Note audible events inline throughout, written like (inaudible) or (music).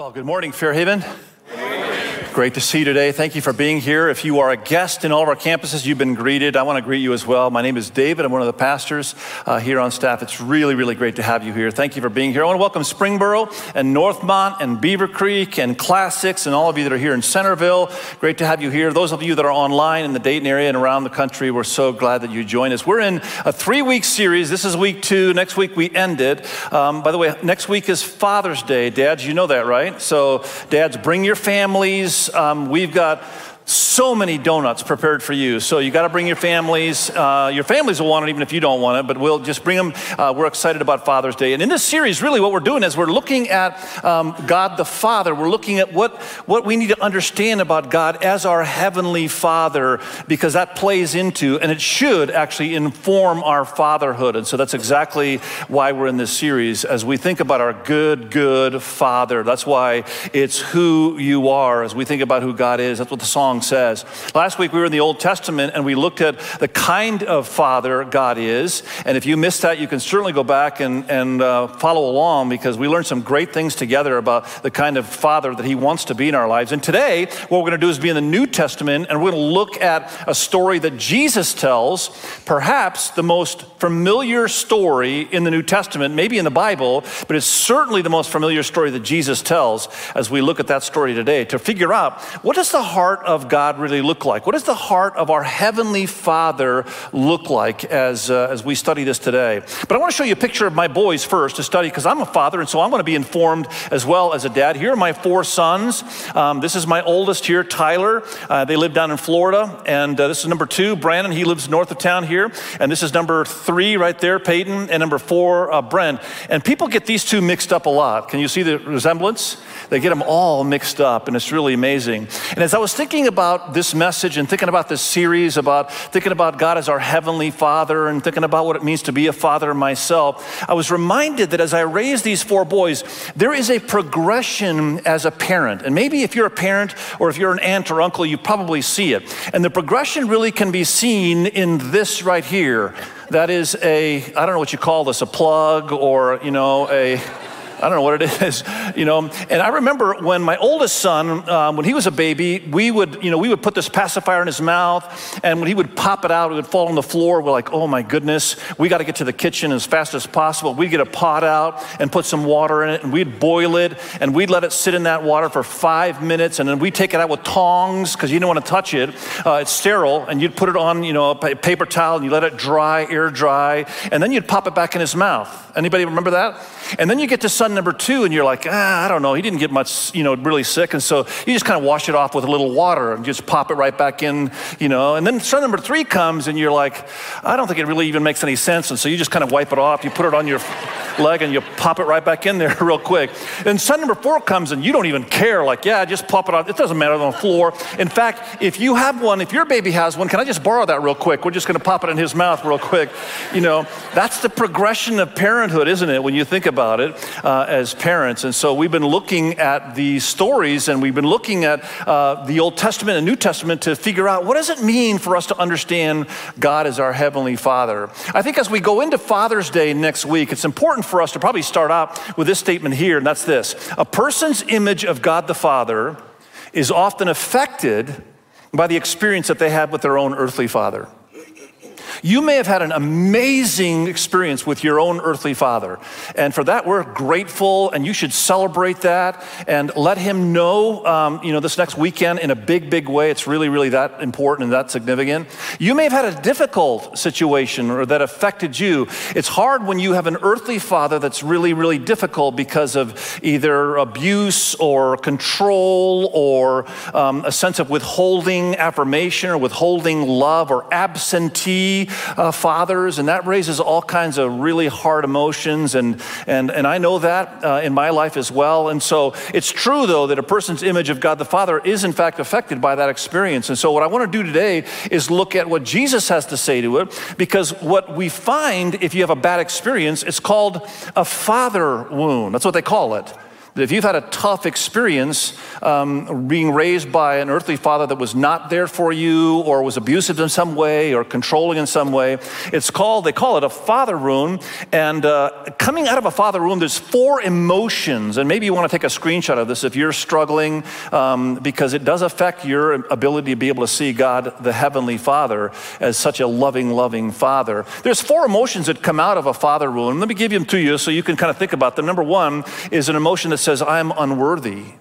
Well, good morning, Fairhaven. Great to see you today. Thank you for being here. If you are a guest in all of our campuses, you've been greeted. I want to greet you as well. My name is David. I'm one of the pastors uh, here on staff. It's really, really great to have you here. Thank you for being here. I want to welcome Springboro and Northmont and Beavercreek and Classics and all of you that are here in Centerville. Great to have you here. Those of you that are online in the Dayton area and around the country, we're so glad that you joined us. We're in a three week series. This is week two. Next week we end it. Um, by the way, next week is Father's Day. Dads, you know that, right? So, dads, bring your families. Um, we've got so many donuts prepared for you. So you got to bring your families. Uh, your families will want it even if you don't want it, but we'll just bring them. Uh, we're excited about Father's Day. And in this series, really what we're doing is we're looking at um, God the Father. We're looking at what, what we need to understand about God as our Heavenly Father, because that plays into, and it should actually inform our fatherhood. And so that's exactly why we're in this series as we think about our good, good Father. That's why it's who you are as we think about who God is. That's what the song says. Last week we were in the Old Testament and we looked at the kind of father God is. And if you missed that, you can certainly go back and, and uh, follow along because we learned some great things together about the kind of father that he wants to be in our lives. And today, what we're going to do is be in the New Testament and we're going to look at a story that Jesus tells, perhaps the most familiar story in the New Testament, maybe in the Bible, but it's certainly the most familiar story that Jesus tells as we look at that story today to figure out what does the heart of God really look like? What does the heart of our Heavenly Father look like as, uh, as we study this today? But I want to show you a picture of my boys first to study because I'm a father and so I'm going to be informed as well as a dad. Here are my four sons. Um, this is my oldest here, Tyler. Uh, they live down in Florida. And uh, this is number two, Brandon. He lives north of town here. And this is number three right there, Peyton. And number four, uh, Brent. And people get these two mixed up a lot. Can you see the resemblance? They get them all mixed up, and it's really amazing. And as I was thinking about this message and thinking about this series, about thinking about God as our Heavenly Father and thinking about what it means to be a father myself, I was reminded that as I raised these four boys, there is a progression as a parent. And maybe if you're a parent or if you're an aunt or uncle, you probably see it. And the progression really can be seen in this right here. That is a, I don't know what you call this, a plug or, you know, a, I don't know what it (laughs) is, you know. And I remember when my oldest son, um, when he was a baby, we would, you know, we would put this pacifier in his mouth, and when he would pop it out, it would fall on the floor. We're like, oh my goodness, we got to get to the kitchen as fast as possible. We'd get a pot out and put some water in it, and we'd boil it, and we'd let it sit in that water for five minutes, and then we'd take it out with tongs because you didn't want to touch it. Uh, it's sterile, and you'd put it on, you know, a paper towel, and you let it dry, air dry, and then you'd pop it back in his mouth. Anybody remember that? And then you get to son number two, and you're like, ah, I don't know. He didn't get much, you know, really sick. And so you just kind of wash it off with a little water and just pop it right back in, you know. And then son number three comes, and you're like, I don't think it really even makes any sense. And so you just kind of wipe it off. You put it on your (laughs) leg, and you pop it right back in there (laughs) real quick. And son number four comes, and you don't even care. Like, yeah, just pop it off. It doesn't matter on the floor. In fact, if you have one, if your baby has one, can I just borrow that real quick? We're just going to pop it in his mouth real quick. You know, that's the progression of parenthood, isn't it? When you think about it uh, as parents. And so we've been looking at these stories and we've been looking at uh, the Old Testament and New Testament to figure out what does it mean for us to understand God as our Heavenly Father. I think as we go into Father's Day next week, it's important for us to probably start out with this statement here, and that's this A person's image of God the Father is often affected by the experience that they have with their own earthly father. You may have had an amazing experience with your own earthly father. And for that, we're grateful, and you should celebrate that and let him know, um, you know, this next weekend in a big, big way. It's really, really that important and that significant. You may have had a difficult situation or that affected you. It's hard when you have an earthly father that's really, really difficult because of either abuse or control or um, a sense of withholding affirmation or withholding love or absentee uh, fathers, and that raises all kinds of really hard emotions. And, and, and I know that uh, in my life as well. And so it's true, though, that a person's image of God the Father is, in fact, affected by that experience. And so what I want to do today is look at what Jesus has to say to it, because what we find if you have a bad experience, it's called a father wound. That's what they call it. If you've had a tough experience um, being raised by an earthly father that was not there for you or was abusive in some way or controlling in some way, it's called, they call it a father wound. And uh, coming out of a father wound, there's four emotions. And maybe you want to take a screenshot of this if you're struggling um, because it does affect your ability to be able to see God, the Heavenly Father, as such a loving, loving Father. There's four emotions that come out of a father wound. Let me give them to you so you can kind of think about them. Number one is an emotion that says, I'm unworthy.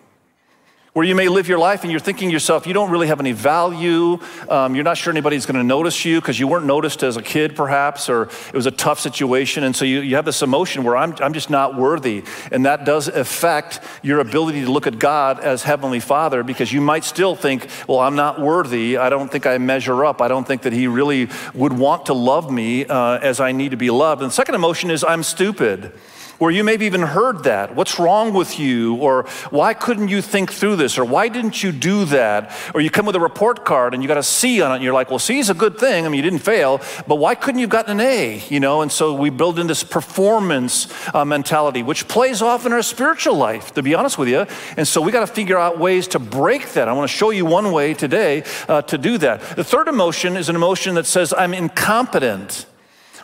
Where you may live your life and you're thinking yourself, you don't really have any value. Um, you're not sure anybody's going to notice you because you weren't noticed as a kid, perhaps, or it was a tough situation. And so you, you have this emotion where I'm, I'm just not worthy. And that does affect your ability to look at God as Heavenly Father because you might still think, well, I'm not worthy. I don't think I measure up. I don't think that He really would want to love me uh, as I need to be loved. And the second emotion is, I'm stupid where you maybe even heard that. What's wrong with you? Or why couldn't you think through this? Or why didn't you do that? Or you come with a report card and you got a C on it and you're like, well, C is a good thing. I mean, you didn't fail, but why couldn't you have gotten an A? You know, and so we build in this performance uh, mentality, which plays off in our spiritual life, to be honest with you. And so we got to figure out ways to break that. I want to show you one way today uh, to do that. The third emotion is an emotion that says, I'm incompetent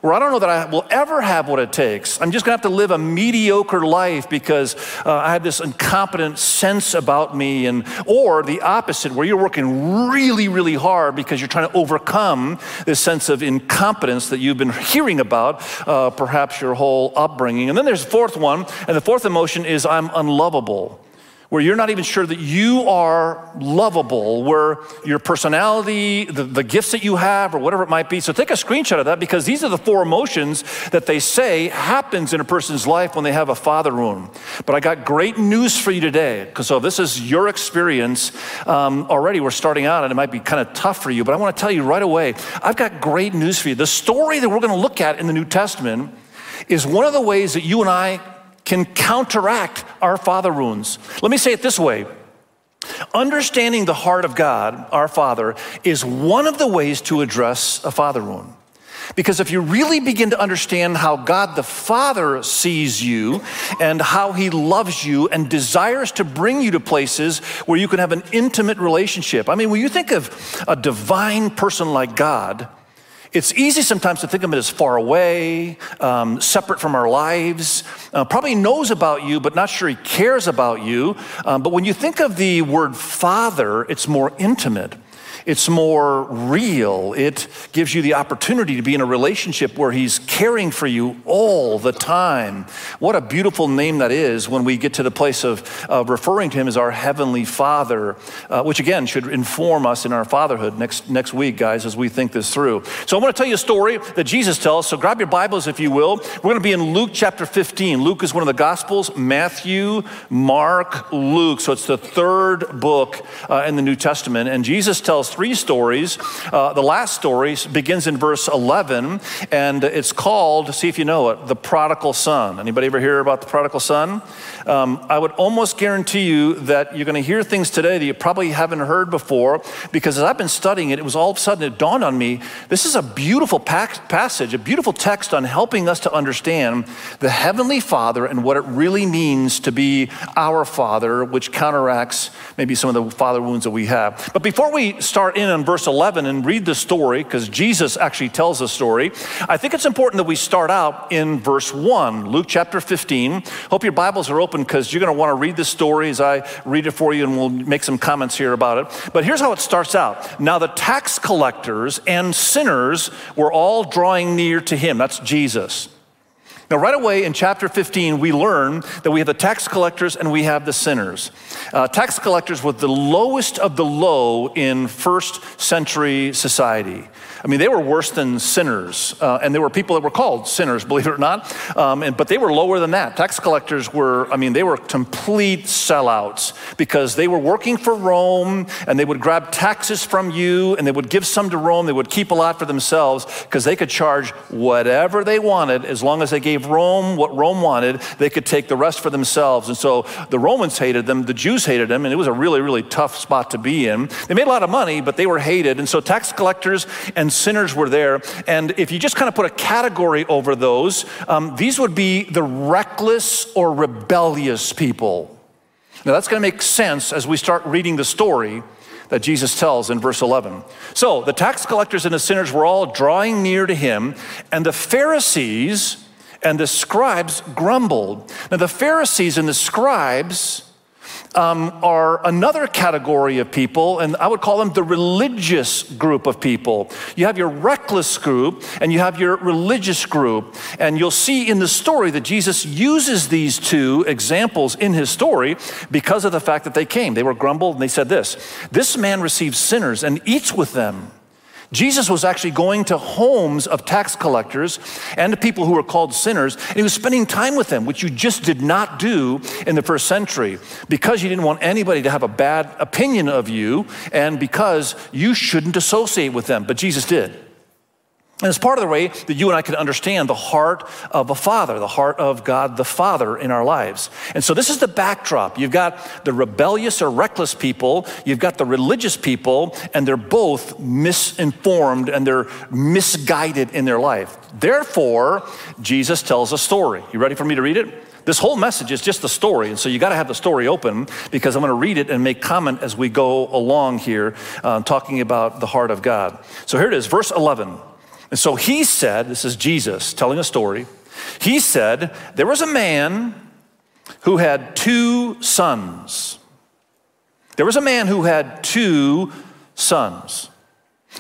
where I don't know that I will ever have what it takes. I'm just gonna have to live a mediocre life because uh, I have this incompetent sense about me, and or the opposite, where you're working really, really hard because you're trying to overcome this sense of incompetence that you've been hearing about, uh, perhaps your whole upbringing. And then there's the fourth one, and the fourth emotion is I'm unlovable where you're not even sure that you are lovable, where your personality, the, the, gifts that you have, or whatever it might be. So take a screenshot of that because these are the four emotions that they say happens in a person's life when they have a father wound. But I got great news for you today because so this is your experience um, already. We're starting out and it might be kind of tough for you, but I want to tell you right away, I've got great news for you. The story that we're going to look at in the New Testament is one of the ways that you and I can counteract our father wounds. Let me say it this way. Understanding the heart of God, our Father, is one of the ways to address a father wound. Because if you really begin to understand how God the Father sees you and how He loves you and desires to bring you to places where you can have an intimate relationship. I mean, when you think of a divine person like God, it's easy sometimes to think of it as far away, um, separate from our lives. Uh, probably knows about you, but not sure he cares about you. Um, but when you think of the word father, it's more intimate. It's more real. It gives you the opportunity to be in a relationship where He's caring for you all the time. What a beautiful name that is when we get to the place of, referring to Him as our Heavenly Father, uh, which again should inform us in our fatherhood next, next week, guys, as we think this through. So I want to tell you a story that Jesus tells. So grab your Bibles, if you will. We're going to be in Luke chapter 15. Luke is one of the Gospels Matthew, Mark, Luke. So it's the third book uh, in the New Testament. And Jesus tells three stories. Uh, the last story begins in verse 11, and it's called, see if you know it, the prodigal son. Anybody ever hear about the prodigal son? Um, I would almost guarantee you that you're going to hear things today that you probably haven't heard before, because as I've been studying it, it was all of a sudden it dawned on me this is a beautiful passage, a beautiful text on helping us to understand the Heavenly Father and what it really means to be our Father, which counteracts maybe some of the father wounds that we have. But before we start, start in on verse 11 and read the story, because Jesus actually tells the story, I think it's important that we start out in verse 1, Luke chapter 15. Hope your Bibles are open because you're going to want to read the story as I read it for you, and we'll make some comments here about it. But here's how it starts out. Now, the tax collectors and sinners were all drawing near to him. That's Jesus. Now, right away in chapter 15, we learn that we have the tax collectors and we have the sinners. Uh, tax collectors were the lowest of the low in first century society. I mean, they were worse than sinners, uh, and there were people that were called sinners, (laughs) believe it or not, um, and, but they were lower than that. Tax collectors were, I mean, they were complete sellouts because they were working for Rome and they would grab taxes from you and they would give some to Rome. They would keep a lot for themselves because they could charge whatever they wanted as long as they gave Rome what Rome wanted, they could take the rest for themselves. And so the Romans hated them, the Jews hated them, and it was a really, really tough spot to be in. They made a lot of money, but they were hated. And so tax collectors and sinners were there. And if you just kind of put a category over those, um, these would be the reckless or rebellious people. Now, that's going to make sense as we start reading the story that Jesus tells in verse 11. So, the tax collectors and the sinners were all drawing near to him, and the Pharisees and the scribes grumbled. Now, the Pharisees and the scribes um, are another category of people, and I would call them the religious group of people. You have your reckless group and you have your religious group. And you'll see in the story that Jesus uses these two examples in his story because of the fact that they came. They were grumbled and they said this This man receives sinners and eats with them. Jesus was actually going to homes of tax collectors and to people who were called sinners, and he was spending time with them, which you just did not do in the first century because you didn't want anybody to have a bad opinion of you and because you shouldn't associate with them. But Jesus did. And it's part of the way that you and I can understand the heart of a father, the heart of God the Father in our lives. And so this is the backdrop. You've got the rebellious or reckless people, you've got the religious people, and they're both misinformed and they're misguided in their life. Therefore, Jesus tells a story. You ready for me to read it? This whole message is just the story, and so you got to have the story open because I'm going to read it and make comment as we go along here, uh, talking about the heart of God. So here it is, verse 11. And so he said, this is Jesus telling a story. He said, There was a man who had two sons. There was a man who had two sons.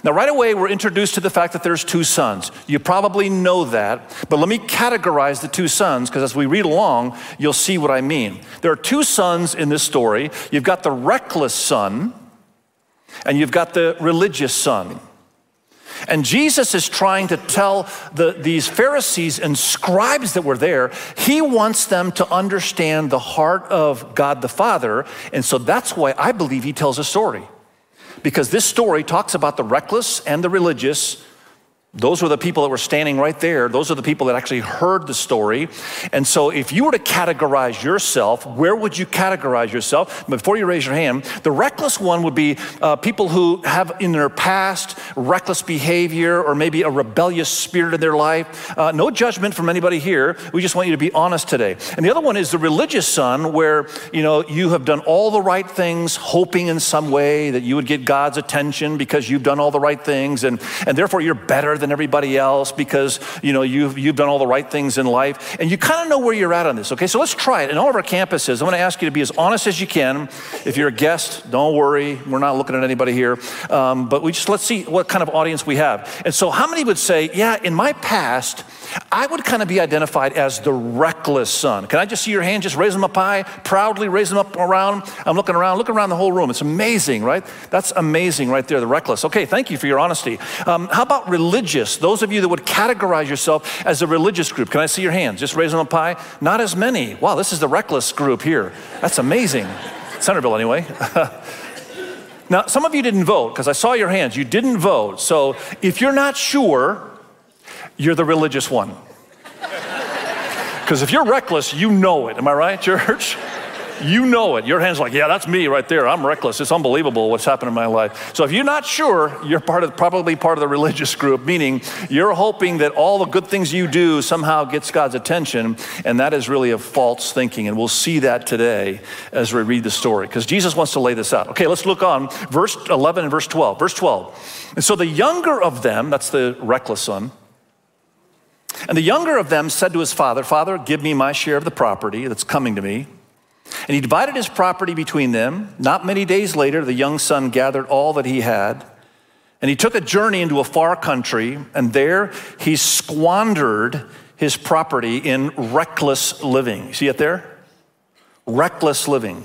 Now, right away, we're introduced to the fact that there's two sons. You probably know that, but let me categorize the two sons because as we read along, you'll see what I mean. There are two sons in this story. You've got the reckless son, and you've got the religious son. And Jesus is trying to tell the, these Pharisees and scribes that were there, he wants them to understand the heart of God the Father. And so that's why I believe he tells a story. Because this story talks about the reckless and the religious those were the people that were standing right there. Those are the people that actually heard the story. And so, if you were to categorize yourself, where would you categorize yourself? Before you raise your hand, the reckless one would be uh, people who have in their past reckless behavior or maybe a rebellious spirit in their life. Uh, no judgment from anybody here. We just want you to be honest today. And the other one is the religious son, where you know you have done all the right things, hoping in some way that you would get God's attention because you've done all the right things, and and therefore you're better than than everybody else because you know you've, you've done all the right things in life. And you kind of know where you're at on this okay? So let's try it. In all of our campuses i'm going to ask you to be as honest as you can. If you're a guest don't worry. We're not looking at anybody here. Um, but we just let's see what kind of audience we have. And so how many would say yeah in my past I would kind of be identified as the reckless son. Can I just see your hand? Just raise them up high, proudly raise them up around. I'm looking around, look around the whole room. It's amazing, right? That's amazing right there, the reckless. Okay, thank you for your honesty. Um, how about religious? Those of you that would categorize yourself as a religious group, can I see your hands? Just raise them up high. Not as many. Wow, this is the reckless group here. That's amazing. Centerville, anyway. (laughs) now, some of you didn't vote because I saw your hands. You didn't vote. So if you're not sure, you're the religious one. Because if you're reckless, you know it. Am I right, church? You know it. Your hand's like, yeah, that's me right there. I'm reckless. It's unbelievable what's happened in my life. So if you're not sure, you're part of probably part of the religious group, meaning you're hoping that all the good things you do somehow gets God's attention, and that is really a false thinking. And we'll see that today as we read the story, because Jesus wants to lay this out. Okay, let's look on verse 11 and verse 12. Verse 12. And so the younger of them, that's the reckless son, and the younger of them said to his father, Father, give me my share of the property that's coming to me. And he divided his property between them. Not many days later, the young son gathered all that he had. And he took a journey into a far country, and there he squandered his property in reckless living. See it there? Reckless living.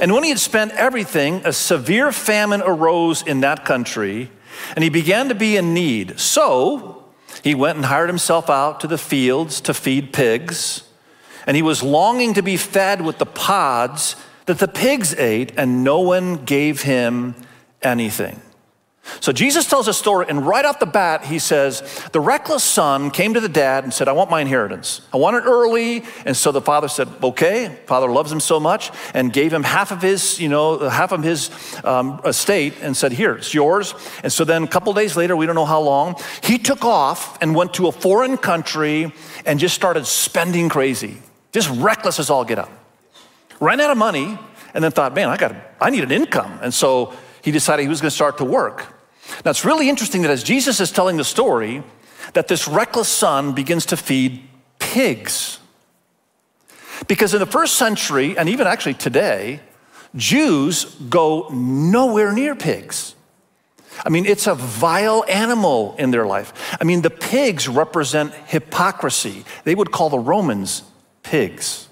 And when he had spent everything, a severe famine arose in that country, and he began to be in need. So he went and hired himself out to the fields to feed pigs, and he was longing to be fed with the pods that the pigs ate, and no one gave him anything. So Jesus tells a story, and right off the bat, he says, The reckless son came to the dad and said, I want my inheritance. I want it early. And so the father said, Okay. Father loves him so much and gave him half of his, you know, half of his um, estate and said, Here, it's yours. And so then a couple days later, we don't know how long, he took off and went to a foreign country and just started spending crazy, just reckless as all get up. ran out of money, and then thought, man, I, got, I need an income. And so he decided he was going to start to work. Now, it's really interesting that as Jesus is telling the story, that this reckless son begins to feed pigs. Because in the first century, and even actually today, Jews go nowhere near pigs. I mean, it's a vile animal in their life. I mean, the pigs represent hypocrisy. They would call the Romans pigs.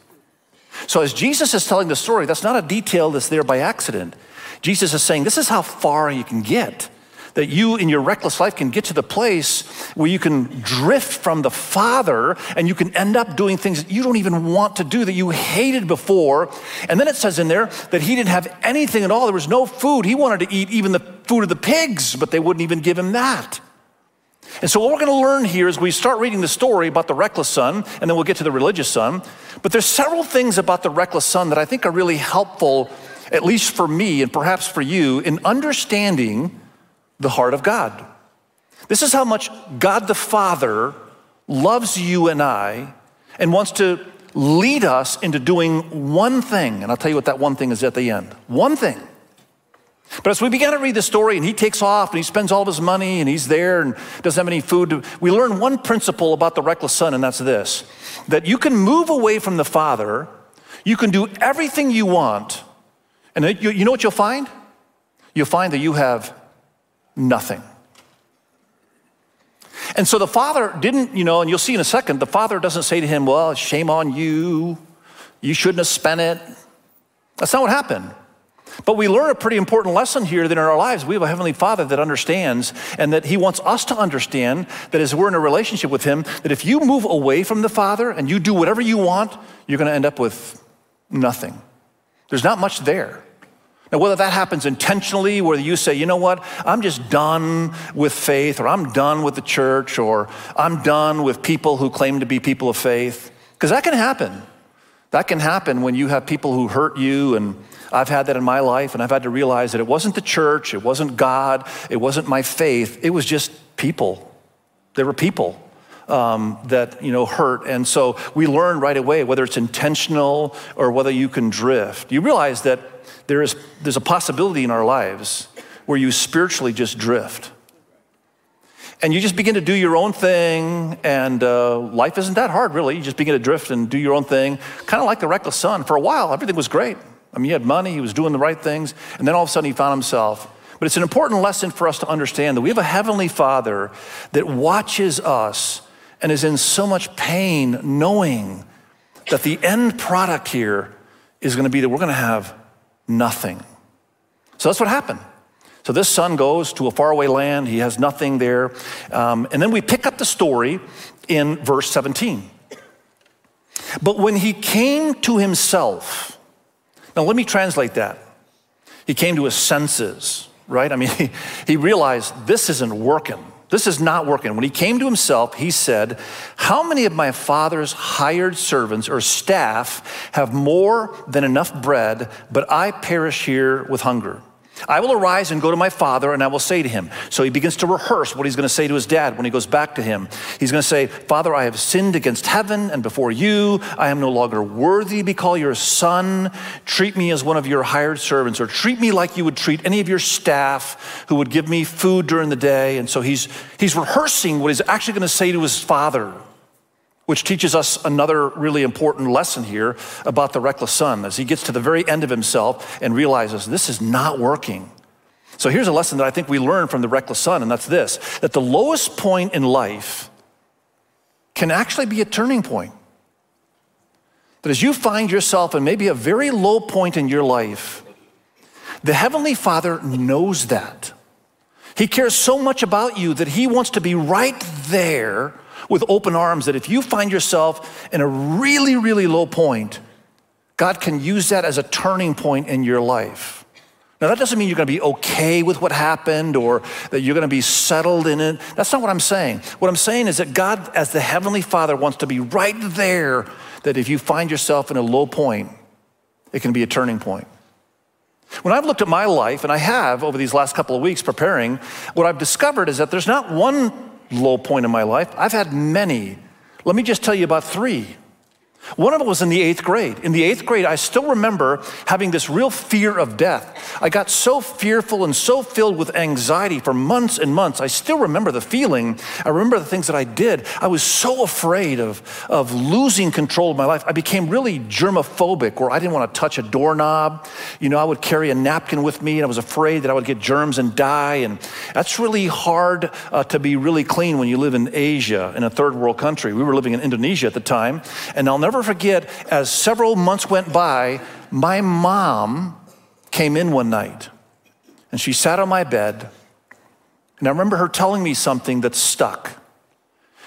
So, as Jesus is telling the story, that's not a detail that's there by accident. Jesus is saying, This is how far you can get that you in your reckless life can get to the place where you can drift from the Father and you can end up doing things that you don't even want to do that you hated before. And then it says in there that he didn't have anything at all. There was no food. He wanted to eat even the food of the pigs, but they wouldn't even give him that. And so, what we're going to learn here is we start reading the story about the reckless son, and then we'll get to the religious son. But there's several things about the reckless son that I think are really helpful, at least for me and perhaps for you, in understanding the heart of God. This is how much God the Father loves you and I and wants to lead us into doing one thing. And I'll tell you what that one thing is at the end. One thing. But as we begin to read the story and he takes off and he spends all of his money and he's there and doesn't have any food, we learn one principle about the reckless son, and that's this that you can move away from the Father, you can do everything you want, and you know what you'll find? You'll find that you have nothing. And so the father didn't, you know, and you'll see in a second, the father doesn't say to him, Well, shame on you. You shouldn't have spent it. That's not what happened. But we learn a pretty important lesson here that in our lives, we have a Heavenly Father that understands and that He wants us to understand that as we're in a relationship with Him, that if you move away from the Father and you do whatever you want, you're going to end up with nothing. There's not much there. Now, whether that happens intentionally, whether you say, you know what, I'm just done with faith, or I'm done with the church, or I'm done with people who claim to be people of faith, because that can happen. That can happen when you have people who hurt you, and I've had that in my life, and I've had to realize that it wasn't the church, it wasn't God, it wasn't my faith, it was just people. There were people. Um, that you know hurt and so we learn right away whether it's intentional or whether you can drift you realize that there is, there's a possibility in our lives where you spiritually just drift. And you just begin to do your own thing, and uh, life isn't that hard, really. You just begin to drift and do your own thing, kind of like the reckless son. For a while, everything was great. I mean, he had money, he was doing the right things, and then all of a sudden he found himself. But it's an important lesson for us to understand that we have a heavenly father that watches us and is in so much pain knowing that the end product here is going to be that we're going to have nothing. So that's what happened. So this son goes to a faraway land. He has nothing there. Um, and then we pick up the story in verse 17. But when he came to himself, now let me translate that. He came to his senses, right? I mean, he, (laughs) he realized this isn't working. This is not working. When he came to himself, he said, How many of my father's hired servants or staff have more than enough bread, but I perish here with hunger? I will arise and go to my father, and I will say to him. So he begins to rehearse what he's going to say to his dad when he goes back to him. He's going to say, Father, I have sinned against heaven and before you. I am no longer worthy to be called your son. Treat me as one of your hired servants, or treat me like you would treat any of your staff who would give me food during the day. And so he's, he's rehearsing what he's actually going to say to his father which teaches us another really important lesson here about the reckless son as he gets to the very end of himself and realizes this is not working. So here's a lesson that I think we learn from the reckless son, and that's this that the lowest point in life can actually be a turning point. That as you find yourself in maybe a very low point in your life, the Heavenly Father knows that. He cares so much about you that He wants to be right there with open arms that if you find yourself in a really, really low point, God can use that as a turning point in your life. Now, that doesn't mean you're going to be okay with what happened or that you're going to be settled in it. That's not what I'm saying. What I'm saying is that God, as the Heavenly Father, wants to be right there, that if you find yourself in a low point, it can be a turning point. When I've looked at my life, and I have over these last couple of weeks preparing, what I've discovered is that there's not one low point in my life. I've had many. Let me just tell you about three. One of them was in the eighth grade. In the eighth grade, I still remember having this real fear of death. I got so fearful and so filled with anxiety for months and months. I still remember the feeling. I remember the things that I did. I was so afraid of, of losing control of my life. I became really germophobic, where I didn't want to touch a doorknob. You know, I would carry a napkin with me, and I was afraid that I would get germs and die. And that's really hard uh, to be really clean when you live in Asia, in a third world country. We were living in Indonesia at the time, and I'll never never forget, as several months went by, my mom came in one night and she sat on my bed. And I remember her telling me something that stuck.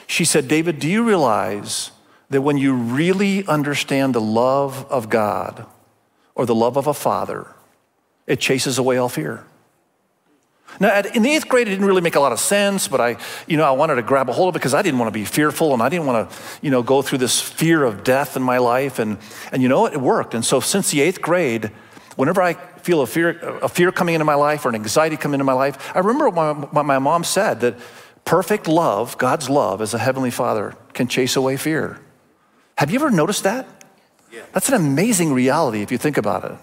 She said, David, do you realize that when you really understand the love of God or the love of a father, it chases away all fear? Now, in the eighth grade, it didn't really make a lot of sense, but I, you know, I wanted to grab a hold of it because I didn't want to be fearful and I didn't want to, you know, go through this fear of death in my life. And, and you know what? It worked. And so since the eighth grade, whenever I feel a fear, a fear coming into my life or an anxiety coming into my life, I remember what my, what my mom said that perfect love, God's love as a heavenly father, can chase away fear. Have you ever noticed that? Yeah. That's an amazing reality if you think about it.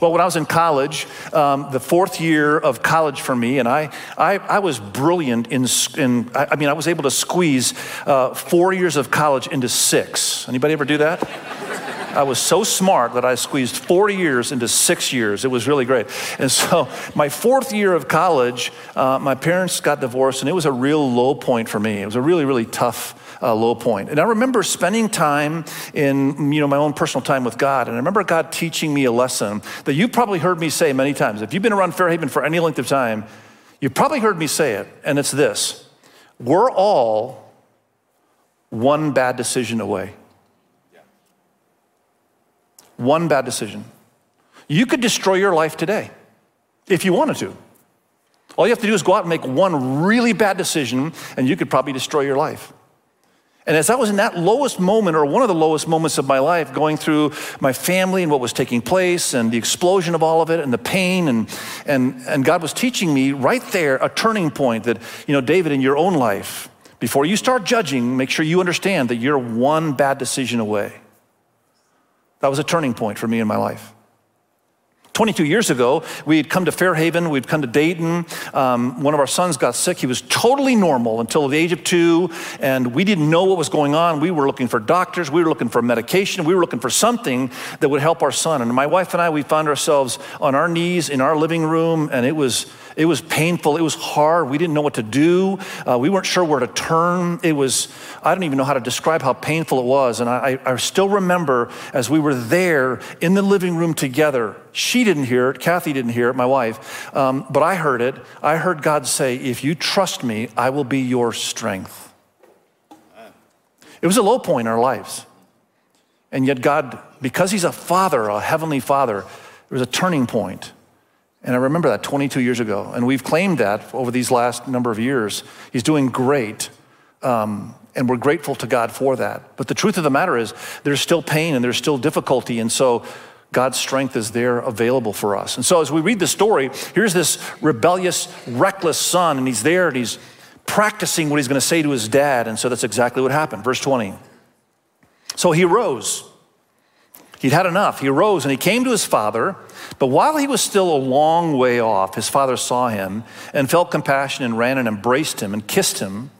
Well, when I was in college, um, the fourth year of college for me, and I, I, I was brilliant in, in, I mean, I was able to squeeze uh, four years of college into six. Anybody ever do that? I was so smart that I squeezed four years into six years. It was really great. And so, my fourth year of college, uh, my parents got divorced, and it was a real low point for me. It was a really, really tough uh, low point. And I remember spending time in you know my own personal time with God, and I remember God teaching me a lesson that you've probably heard me say many times. If you've been around Fairhaven for any length of time, you've probably heard me say it, and it's this: We're all one bad decision away. One bad decision. You could destroy your life today if you wanted to. All you have to do is go out and make one really bad decision, and you could probably destroy your life. And as I was in that lowest moment, or one of the lowest moments of my life, going through my family and what was taking place and the explosion of all of it and the pain, and, and, and God was teaching me right there a turning point that, you know, David, in your own life, before you start judging, make sure you understand that you're one bad decision away. That was a turning point for me in my life. 22 years ago, we had come to Fairhaven, we'd come to Dayton. Um, one of our sons got sick. He was totally normal until the age of two, and we didn't know what was going on. We were looking for doctors, we were looking for medication, we were looking for something that would help our son. And my wife and I, we found ourselves on our knees in our living room, and it was it was painful. It was hard. We didn't know what to do. Uh, we weren't sure where to turn. It was, I don't even know how to describe how painful it was. And I, I still remember as we were there in the living room together, she didn't hear it, Kathy didn't hear it, my wife, um, but I heard it. I heard God say, If you trust me, I will be your strength. It was a low point in our lives. And yet, God, because He's a father, a heavenly father, there was a turning point. And I remember that 22 years ago. And we've claimed that over these last number of years. He's doing great. Um, and we're grateful to God for that. But the truth of the matter is, there's still pain and there's still difficulty. And so God's strength is there available for us. And so as we read the story, here's this rebellious, reckless son, and he's there and he's practicing what he's going to say to his dad. And so that's exactly what happened. Verse 20. So he rose. He'd had enough. He arose and he came to his father. But while he was still a long way off, his father saw him and felt compassion and ran and embraced him and kissed him.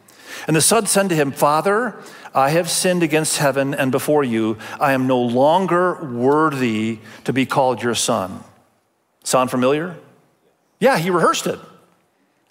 And the son said to him, Father, I have sinned against heaven and before you. I am no longer worthy to be called your son. Sound familiar? Yeah, he rehearsed it.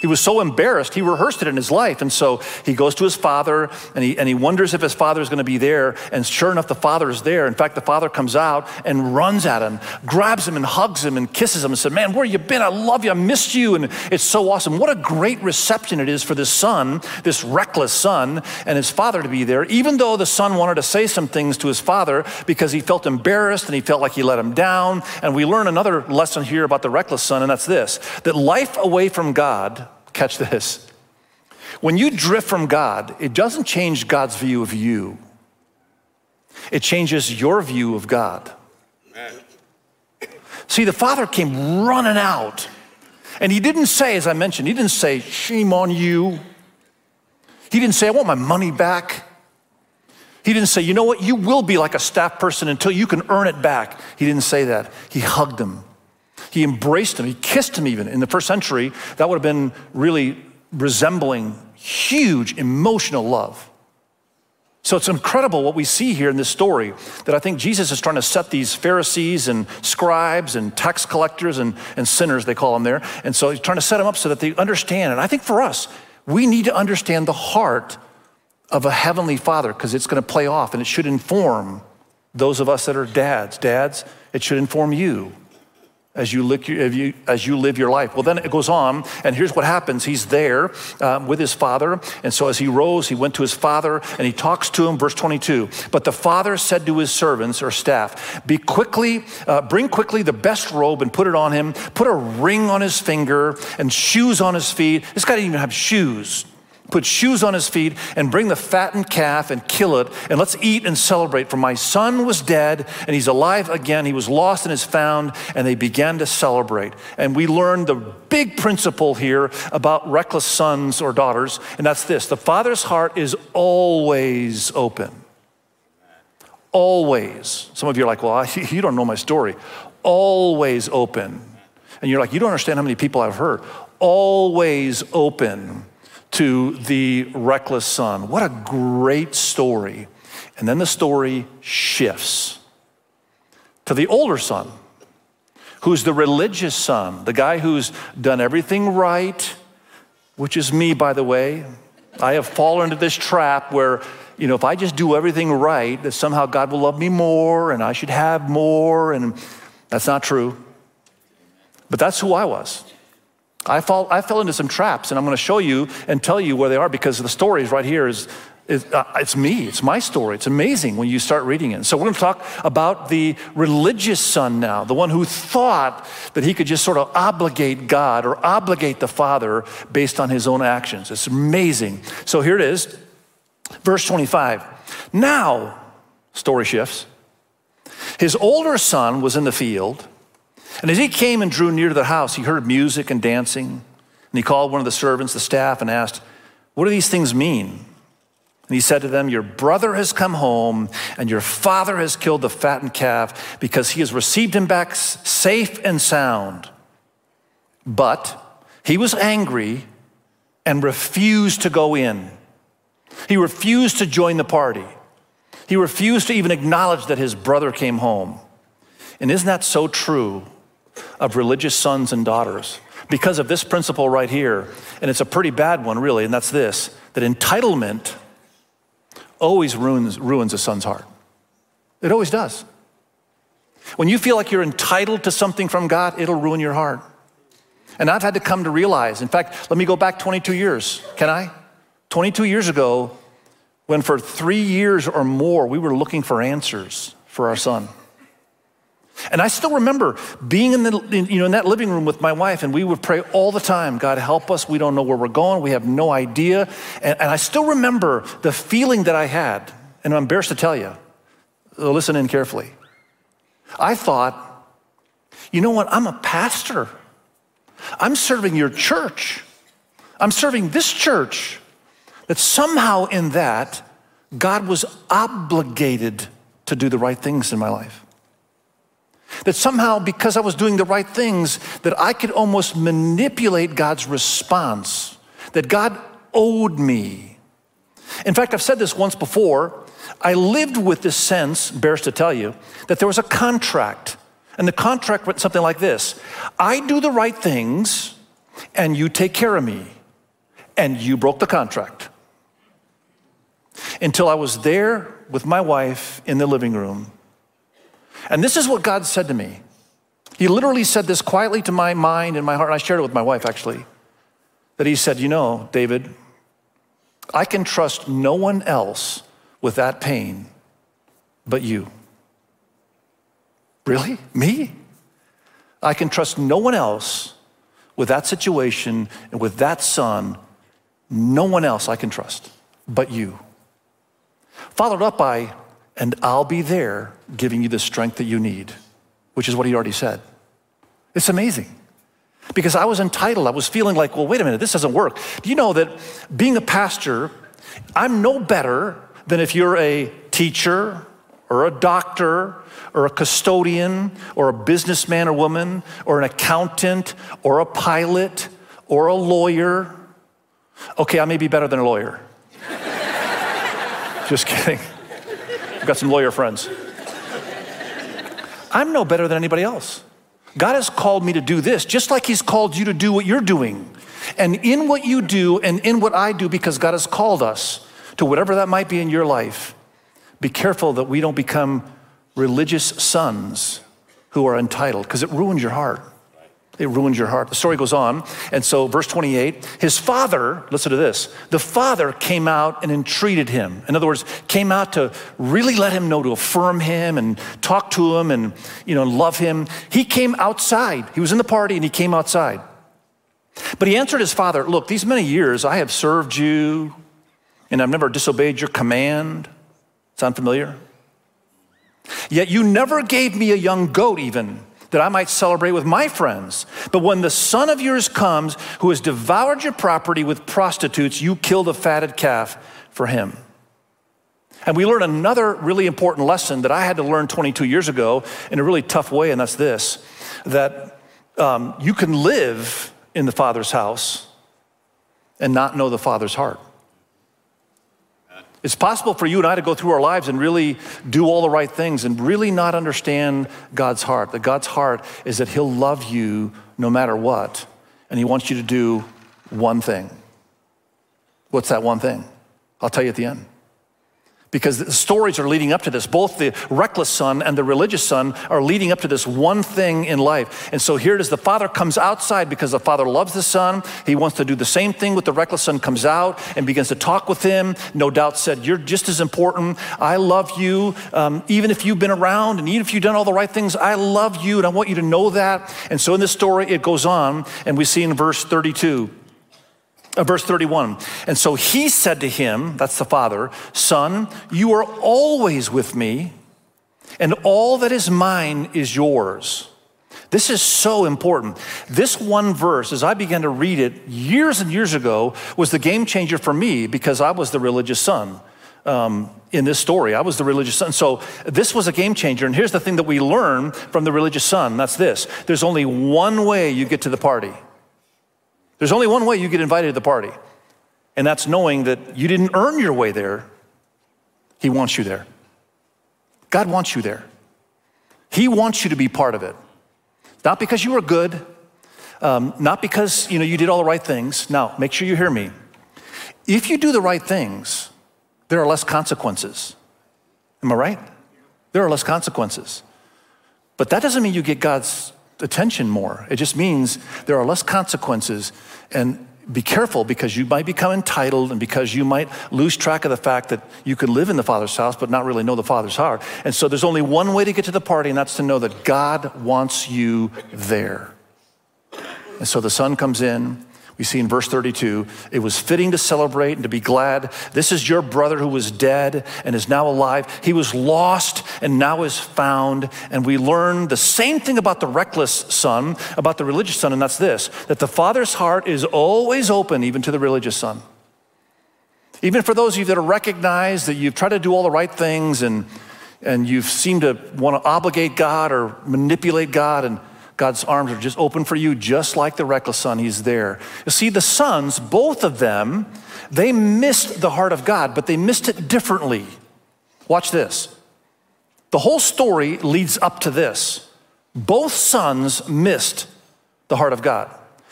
He was so embarrassed, he rehearsed it in his life. And so he goes to his father and he, and he wonders if his father is going to be there. And sure enough, the father is there. In fact, the father comes out and runs at him, grabs him and hugs him and kisses him and said, Man, where you been? I love you. I missed you. And it's so awesome. What a great reception it is for this son, this reckless son, and his father to be there, even though the son wanted to say some things to his father because he felt embarrassed and he felt like he let him down. And we learn another lesson here about the reckless son, and that's this that life away from God Catch this. When you drift from God, it doesn't change God's view of you, it changes your view of God. Amen. See, the father came running out, and he didn't say, as I mentioned, he didn't say, Shame on you. He didn't say, I want my money back. He didn't say, you know what, you will be like a staff person until you can earn it back. He didn't say that. He hugged him. He embraced him. He kissed him even. In the first century, that would have been really resembling huge emotional love. So it's incredible what we see here in this story that I think Jesus is trying to set these Pharisees and scribes and tax collectors and, and sinners, they call them there. And so he's trying to set them up so that they understand. And I think for us, we need to understand the heart of a heavenly father because it's going to play off and it should inform those of us that are dads. Dads, it should inform you as you, live your, as you live your life. Well, then it goes on, and here's what happens. He's there um, with his father, and so as he rose, he went to his father, and he talks to him. Verse 22. But the father said to his servants or staff, "Be quickly, uh, bring quickly the best robe and put it on him. Put a ring on his finger and shoes on his feet. This guy didn't even have shoes." Put shoes on his feet, and bring the fattened calf and kill it, and let's eat and celebrate. For my son was dead, and he's alive again. He was lost and is found, and they began to celebrate. And we learned the big principle here about reckless sons or daughters, and that's this the father's heart is always open. Always. Some of you are like, well, I, (laughs) you don't know my story. Always open. And you're like, you don't understand how many people I've heard. Always open to the reckless son. What a great story. And then the story shifts to the older son, who's the religious son, the guy who's done everything right, which is me, by the way. I have fallen into this trap where, you know, if I just do everything right, that somehow God will love me more and I should have more. And that's not true. But that's who I was. I, fall, I fell into some traps, and I'm going to show you and tell you where they are because the story is right here. Is, is uh, it's me. It's my story. It's amazing when you start reading it. So we're going to talk about the religious son now, the one who thought that he could just sort of obligate God or obligate the Father based on his own actions. It's amazing. So here it is, verse 25. Now, story shifts. His older son was in the field. And as he came and drew near to the house, he heard music and dancing. And he called one of the servants, the staff, and asked, What do these things mean? And he said to them, Your brother has come home, and your father has killed the fattened calf because he has received him back safe and sound. But he was angry and refused to go in. He refused to join the party. He refused to even acknowledge that his brother came home. And isn't that so true of religious sons and daughters because of this principle right here. And it's a pretty bad one, really, and that's this that entitlement always ruins, ruins a son's heart. It always does. When you feel like you're entitled to something from God, it'll ruin your heart. And I've had to come to realize, in fact, let me go back 22 years. Can I? 22 years ago, when for three years or more we were looking for answers for our son. And I still remember being in, the, in, you know, in that living room with my wife, and we would pray all the time God, help us. We don't know where we're going. We have no idea. And, and I still remember the feeling that I had, and I'm embarrassed to tell you. So listen in carefully. I thought, you know what? I'm a pastor. I'm serving your church. I'm serving this church. That somehow in that, God was obligated to do the right things in my life. That somehow, because I was doing the right things, that I could almost manipulate God's response, that God owed me. In fact, I've said this once before. I lived with this sense, bears to tell you, that there was a contract. And the contract went something like this I do the right things, and you take care of me. And you broke the contract. Until I was there with my wife in the living room and this is what God said to me. He literally said this quietly to my mind and my heart. And I shared it with my wife, actually. That he said, You know, David, I can trust no one else with that pain but you. Really? Me? I can trust no one else with that situation and with that son. No one else I can trust but you. Followed up by, and I'll be there giving you the strength that you need, which is what he already said. It's amazing. Because I was entitled, I was feeling like, well, wait a minute, this doesn't work. Do you know that being a pastor, I'm no better than if you're a teacher or a doctor or a custodian or a businessman or woman or an accountant or a pilot or a lawyer. Okay, I may be better than a lawyer. (laughs) Just kidding. I've got some lawyer friends. I'm no better than anybody else. God has called me to do this, just like He's called you to do what you're doing. And in what you do and in what I do, because God has called us to whatever that might be in your life, be careful that we don't become religious sons who are entitled, because it ruins your heart. It ruins your heart. The story goes on. And so, verse 28 his father, listen to this, the father came out and entreated him. In other words, came out to really let him know, to affirm him and talk to him and, you know, love him. He came outside. He was in the party and he came outside. But he answered his father, Look, these many years I have served you and I've never disobeyed your command. Sound familiar? Yet you never gave me a young goat, even that I might celebrate with my friends. But when the son of yours comes, who has devoured your property with prostitutes, you kill the fatted calf for him. And we learn another really important lesson that I had to learn 22 years ago in a really tough way, and that's this that um, you can live in the Father's house and not know the Father's heart. It's possible for you and I to go through our lives and really do all the right things and really not understand God's heart. That God's heart is that He'll love you no matter what, and He wants you to do one thing. What's that one thing? I'll tell you at the end because the stories are leading up to this. Both the reckless son and the religious son are leading up to this one thing in life. And so here it is the father comes outside because the father loves the son. He wants to do the same thing with the reckless son, comes out and begins to talk with him. No doubt said, You're just as important. I love you. Um, even if you've been around and even if you've done all the right things, I love you and I want you to know that. And so in this story, it goes on, and we see in verse 32. Uh, verse 31. And so he said to him, that's the father, Son, you are always with me, and all that is mine is yours. This is so important. This one verse, as I began to read it years and years ago, was the game changer for me because I was the religious son. Um, in this story, I was the religious son. So this was a game changer. And here's the thing that we learn from the religious son that's this there's only one way you get to the party. There's only one way you get invited to the party, and that's knowing that you didn't earn your way there. He wants you there. God wants you there. He wants you to be part of it. Not because you were good, um, not because you know you did all the right things. Now, make sure you hear me. If you do the right things, there are less consequences. Am I right? There are less consequences. But that doesn't mean you get God's attention more. It just means there are less consequences. And be careful because you might become entitled and because you might lose track of the fact that you could live in the Father's house but not really know the Father's heart. And so there's only one way to get to the party, and that's to know that God wants you there. And so the son comes in, we see in verse 32 it was fitting to celebrate and to be glad. This is your brother who was dead and is now alive. He was lost and now is found. And we learn the same thing about the reckless son, about the religious son, and that's this that the father's heart is always open, even to the religious son. Even for those of you that are recognized that you've tried to do all the right things and, and you've seemed to want to obligate God or manipulate God and God's arms are just open for you, just like the reckless son. He's there. You see, the sons, both of them, they missed the heart of God, but they missed it differently. Watch this. The whole story leads up to this. Both sons missed the heart of God.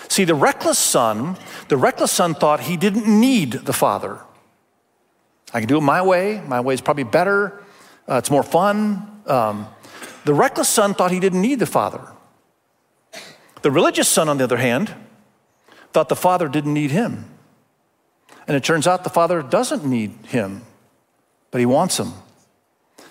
See, the reckless son, the reckless son thought he didn't need the father. I can do it my way. My way is probably better. Uh, it's more fun. Um, the reckless son thought he didn't need the father. The religious son, on the other hand, thought the father didn't need him. And it turns out the father doesn't need him, but he wants him.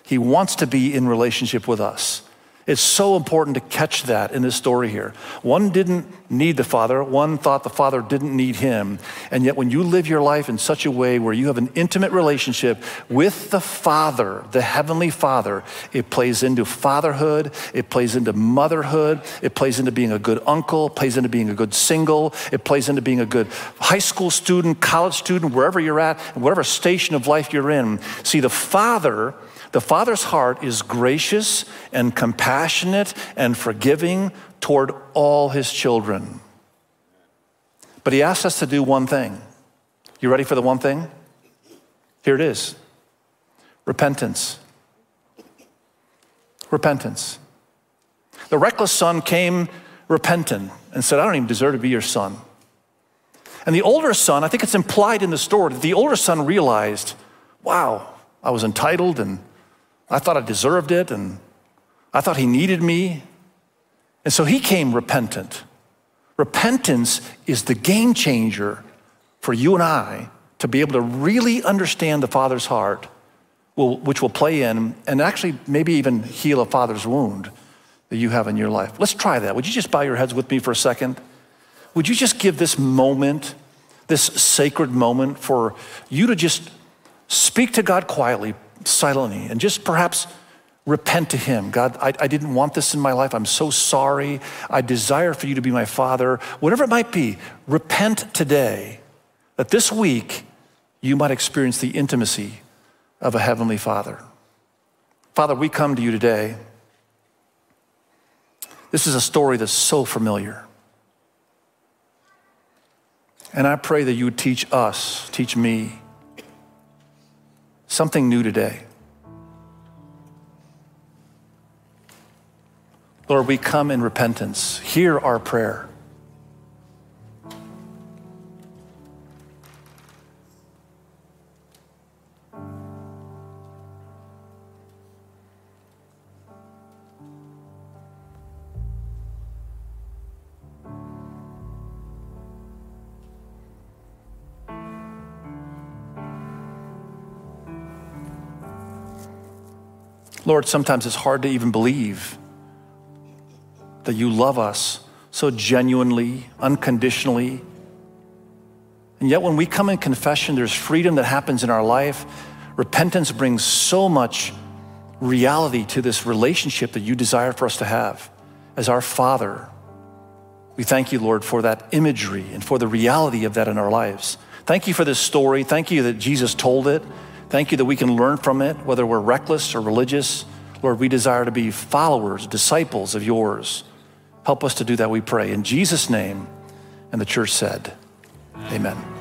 He wants to be in relationship with us. It's so important to catch that in this story here. One didn't need the Father, one thought the Father didn't need him. And yet, when you live your life in such a way where you have an intimate relationship with the Father, the Heavenly Father, it plays into fatherhood, it plays into motherhood, it plays into being a good uncle, it plays into being a good single, it plays into being a good high school student, college student, wherever you're at, whatever station of life you're in. See, the Father the Father's heart is gracious and compassionate and forgiving toward all his children. But he asks us to do one thing. You ready for the one thing? Here it is repentance. Repentance. The reckless son came repentant and said, I don't even deserve to be your son. And the older son, I think it's implied in the story that the older son realized, wow, I was entitled and I thought I deserved it and I thought he needed me. And so he came repentant. Repentance is the game changer for you and I to be able to really understand the Father's heart, which will play in and actually maybe even heal a father's wound that you have in your life. Let's try that. Would you just bow your heads with me for a second? Would you just give this moment, this sacred moment, for you to just speak to God quietly, silently and just perhaps repent to Him. God, I, I, didn't want this in my life. I'm so sorry. I desire for you to be my Father. Whatever it might be, repent today that this week you might experience the intimacy of a Heavenly Father. Father, we come to you today. This is a story that's so familiar. And I pray that you would teach us, teach me, something new today. Lord, we come in repentance. Hear our prayer. Lord, sometimes it's hard to even believe that you love us so genuinely, unconditionally. And yet, when we come in confession, there's freedom that happens in our life. Repentance brings so much reality to this relationship that you desire for us to have as our Father. We thank you, Lord, for that imagery and for the reality of that in our lives. Thank you for this story. Thank you that Jesus told it. Thank you that we can learn from it, whether we're reckless or religious. Lord, we desire to be followers, disciples of yours. Help us to do that, we pray. In Jesus' name. And the church said, Amen.